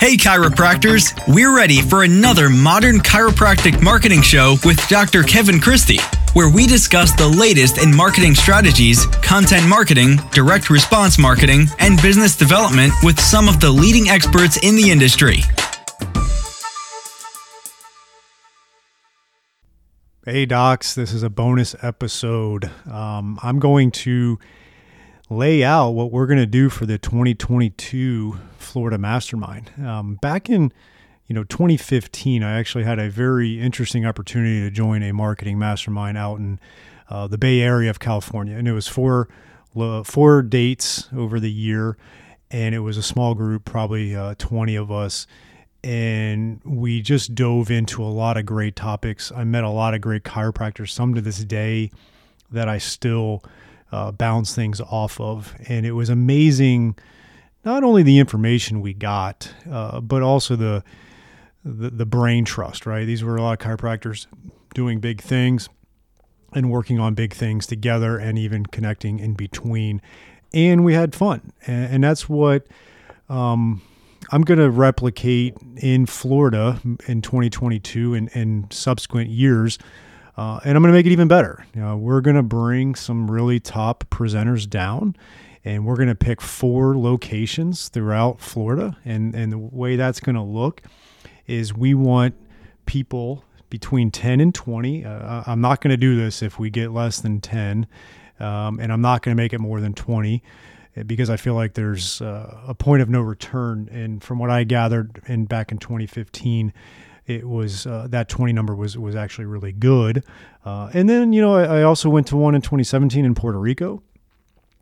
Hey, chiropractors! We're ready for another modern chiropractic marketing show with Dr. Kevin Christie, where we discuss the latest in marketing strategies, content marketing, direct response marketing, and business development with some of the leading experts in the industry. Hey, docs, this is a bonus episode. Um, I'm going to lay out what we're going to do for the 2022 Florida Mastermind. Um, back in you know 2015, I actually had a very interesting opportunity to join a marketing mastermind out in uh, the Bay Area of California, and it was four four dates over the year, and it was a small group, probably uh, 20 of us. And we just dove into a lot of great topics. I met a lot of great chiropractors, some to this day that I still uh, bounce things off of. And it was amazing, not only the information we got, uh, but also the, the the brain trust. Right, these were a lot of chiropractors doing big things and working on big things together, and even connecting in between. And we had fun, and, and that's what. Um, I'm going to replicate in Florida in 2022 and, and subsequent years uh, and I'm going to make it even better. You know, we're going to bring some really top presenters down, and we're going to pick four locations throughout Florida. And and the way that's going to look is we want people between 10 and 20. Uh, I'm not going to do this if we get less than 10, um, and I'm not going to make it more than 20 uh, because I feel like there's uh, a point of no return. And from what I gathered in back in 2015 it was uh, that 20 number was was actually really good. Uh, and then you know I, I, also went to one in 2017 in Puerto Rico,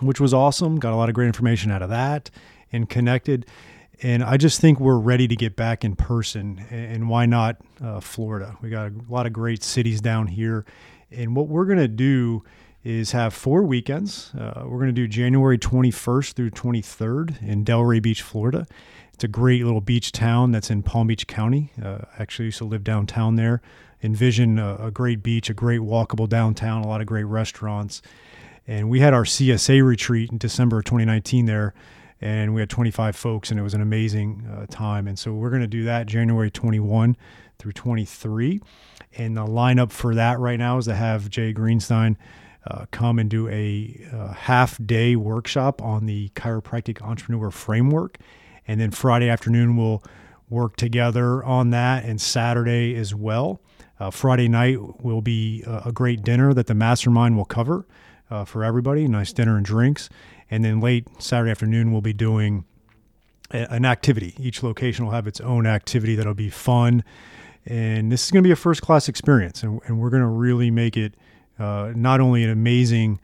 which was awesome. Got a lot of great information out of that and connected. And I just think we're ready to get back in person. And why not uh, Florida? We got a lot of great cities down here. And what we're going to do is have four weekends. Uh, we're going to do January 21st through 23rd in Delray Beach, Florida. It's a great little beach town that's in Palm Beach County. Uh, actually, used to live downtown there. Envision a, a, great beach, a great walkable downtown, a lot of great restaurants. And we had our CSA retreat in December of 2019 there, and we had 25 folks, and it was an amazing uh, time. And so we're going to do that January 21 through 23. And the lineup for that right now is to have Jay Greenstein. Uh, come and do a uh, half day workshop on the chiropractic entrepreneur framework and then Friday afternoon, we'll work together on that, and Saturday as well. Uh, Friday night will be a, great dinner that the mastermind will cover uh, for everybody. Nice dinner and drinks. And then late Saturday afternoon, we'll be doing a, an activity. Each location will have its own activity that'll be fun. And this is going to be a first class experience. And, and we're going to really make it uh, not only an amazing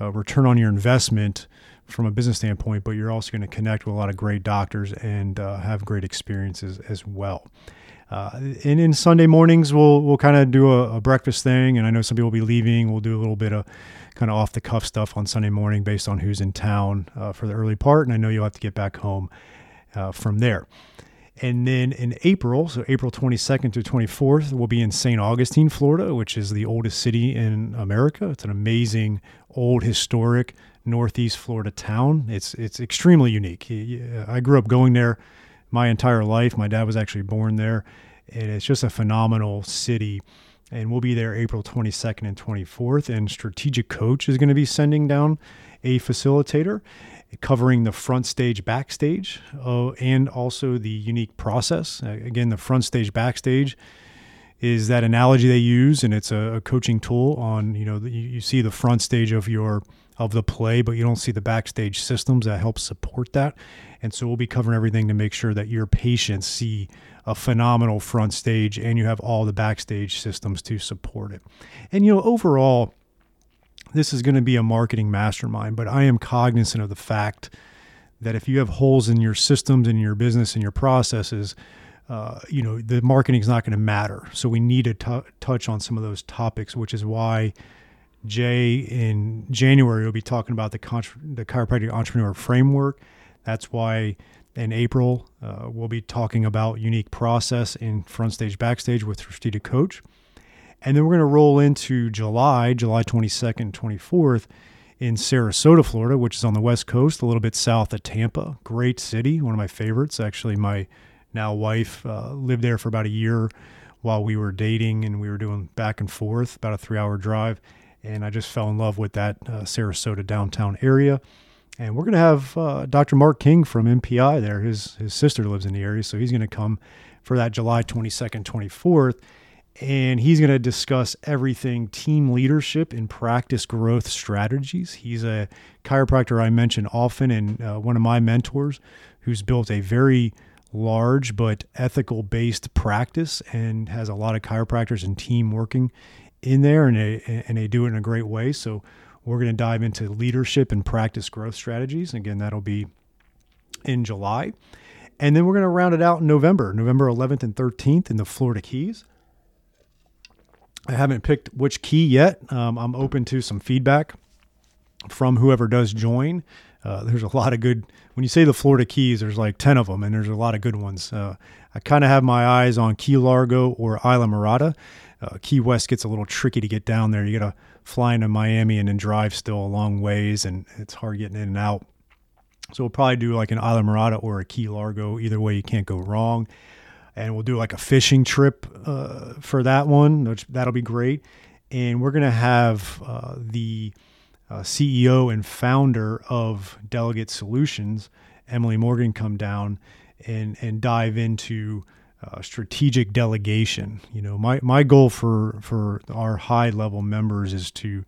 uh, return on your investment, from a business standpoint, but you're also going to connect with a lot of great doctors and uh, have great experiences as well. Uh, and in Sunday mornings, we'll we'll kind of do a, a, breakfast thing, and I know some people will be leaving. We'll do a little bit of kind of off the cuff stuff on Sunday morning based on who's in town uh, for the early part, and I know you'll have to get back home uh, from there. And then in April, so April 22nd to 24th, we'll be in St. Augustine, Florida, which is the oldest city in America. It's an amazing, old, historic Northeast Florida town. It's it's extremely unique. I grew up going there my entire life. My dad was actually born there, and it's just a phenomenal city. And we'll be there April 22nd and 24th. And Strategic Coach is going to be sending down a facilitator covering the front stage, backstage, uh, and also the unique process. Uh, again, the front stage, backstage is that analogy they use, and it's a, a coaching tool on you know you, you see the front stage of your of the play, but you don't see the backstage systems that help support that. And so we'll be covering everything to make sure that your patients see a phenomenal front stage and you have all the backstage systems to support it. And you know, overall, this is going to be a marketing mastermind, but I am cognizant of the fact that if you have holes in your systems in your business and your processes, uh, you know the marketing is not going to matter. So we need to t- touch on some of those topics, which is why Jay in January will be talking about the the chiropractic entrepreneur framework. That's why in April uh, we'll be talking about unique process in front stage backstage with strategic coach. And then we're going to roll into July, July 22nd, 24th in Sarasota, Florida, which is on the West Coast, a little bit south of Tampa. Great city, one of my favorites. Actually, my now wife, uh, lived there for about a year while we were dating and we were doing back and forth, about a three hour drive. And I just fell in love with that uh, Sarasota downtown area. And we're going to have uh, Dr. Mark King from MPI there. His, his sister lives in the area, so he's going to come for that July 22nd, 24th. And he's going to discuss everything team leadership and practice growth strategies. He's a chiropractor I mention often and uh, one of my mentors who's built a very large but ethical based practice and has a lot of chiropractors and team working in there and they, and they do it in a great way. So we're going to dive into leadership and practice growth strategies. Again, that'll be in July. And then we're going to round it out in November, November 11th and 13th in the Florida Keys. I haven't picked which key yet. Um, I'm open to some feedback from whoever does join. Uh, there's a lot of good, when you say the Florida Keys, there's like 10 of them, and there's a lot of good ones. Uh, I kind of have my eyes on Key Largo or Islamorada. Uh, Key West gets a little tricky to get down there. You got to fly into Miami and then drive still a long ways, and it's hard getting in and out. So we'll probably do like an Islamorada or a Key Largo. Either way, you can't go wrong. And we'll do like a fishing trip uh, for that one, which that'll be great. And we're gonna have uh, the uh, CEO and founder of Delegate Solutions, Emily Morgan, come down and and dive into uh, strategic delegation. You know, my my goal for for our high level members is to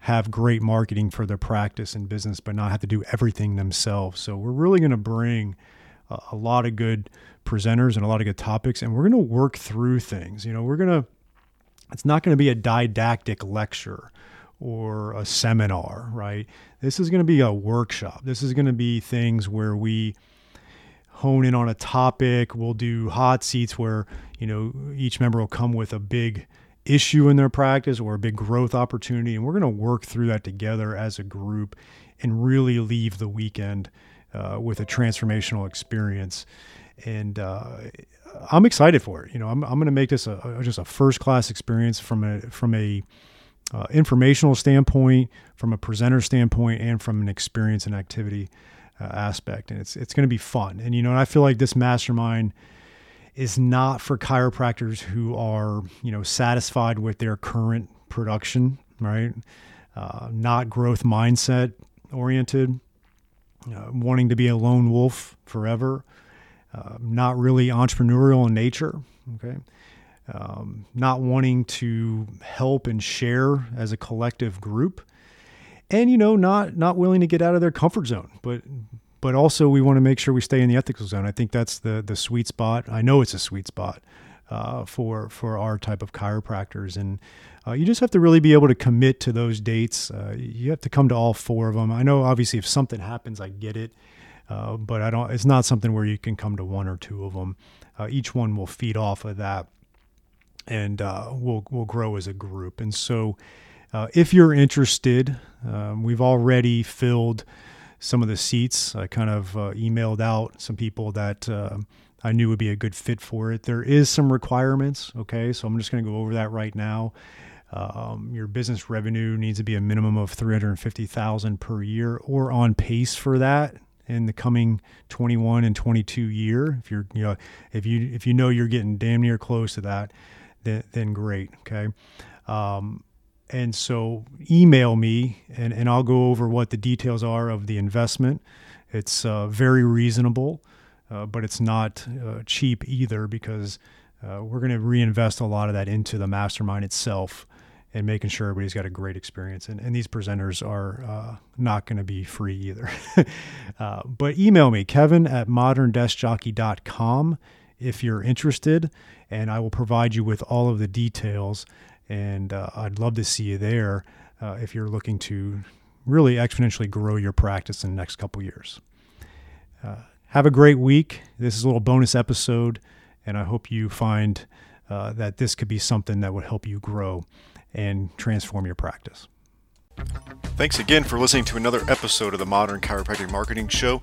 have great marketing for their practice and business, but not have to do everything themselves. So we're really going to bring a, a lot of good presenters and a lot of good topics, and we're going to work through things. You know, we're going to. It's not going to be a didactic lecture or a seminar, right? This is going to be a workshop. This is going to be things where we hone in on a topic. We'll do hot seats where, you know, each member will come with a big issue in their practice or a big growth opportunity. And we're going to work through that together as a group and really leave the weekend uh, with a transformational experience. And uh, I'm excited for it. You know, I'm, I'm going to make this a, a, just a first class experience from a, from a, uh, informational standpoint, from a presenter standpoint, and from an experience and activity uh, aspect, and it's it's going to be fun. And you know, and I feel like this mastermind is not for chiropractors who are you know satisfied with their current production, right? Uh, not growth mindset oriented, uh, wanting to be a lone wolf forever, uh, not really entrepreneurial in nature. Okay. Um, not wanting to help and share as a collective group, and you know not not willing to get out of their comfort zone but but also we want to make sure we stay in the ethical zone. I think that's the the sweet spot. I know it's a sweet spot uh, for for our type of chiropractors and uh, you just have to really be able to commit to those dates. Uh, you have to come to all four of them i know obviously if something happens i get it uh, but i don't it's not something where you can come to one or two of them uh, each one will feed off of that and uh, we'll we'll grow as a group. And so uh, if you're interested, um, we've already filled some of the seats. I kind of uh, emailed out some people that uh, I knew would be a good fit for it. There is some requirements, okay, so I'm just going to go over that right now. Um, your business revenue needs to be a minimum of 350,000 per year or on pace for that in the coming 21 and 22 year. If you're, you know, if you if you know you're getting damn near close to that, then then great. Okay. Um, and so email me and, and I'll go over what the details are of the investment. It's uh, very reasonable, uh, but it's not uh, cheap either because uh, we're going to reinvest a lot of that into the mastermind itself and making sure everybody's got a great experience. And, and these presenters are uh, not going to be free either. Uh, but email me, kevin at moderndeskjockey.com if you're interested, and I will provide you with all of the details and uh, I'd love to see you there uh, if you're looking to really exponentially grow your practice in the next couple years. Uh, have a great week. This is a little bonus episode, and I hope you find uh, that this could be something that would help you grow and transform your practice. Thanks again for listening to another episode of the Modern Chiropractic Marketing Show.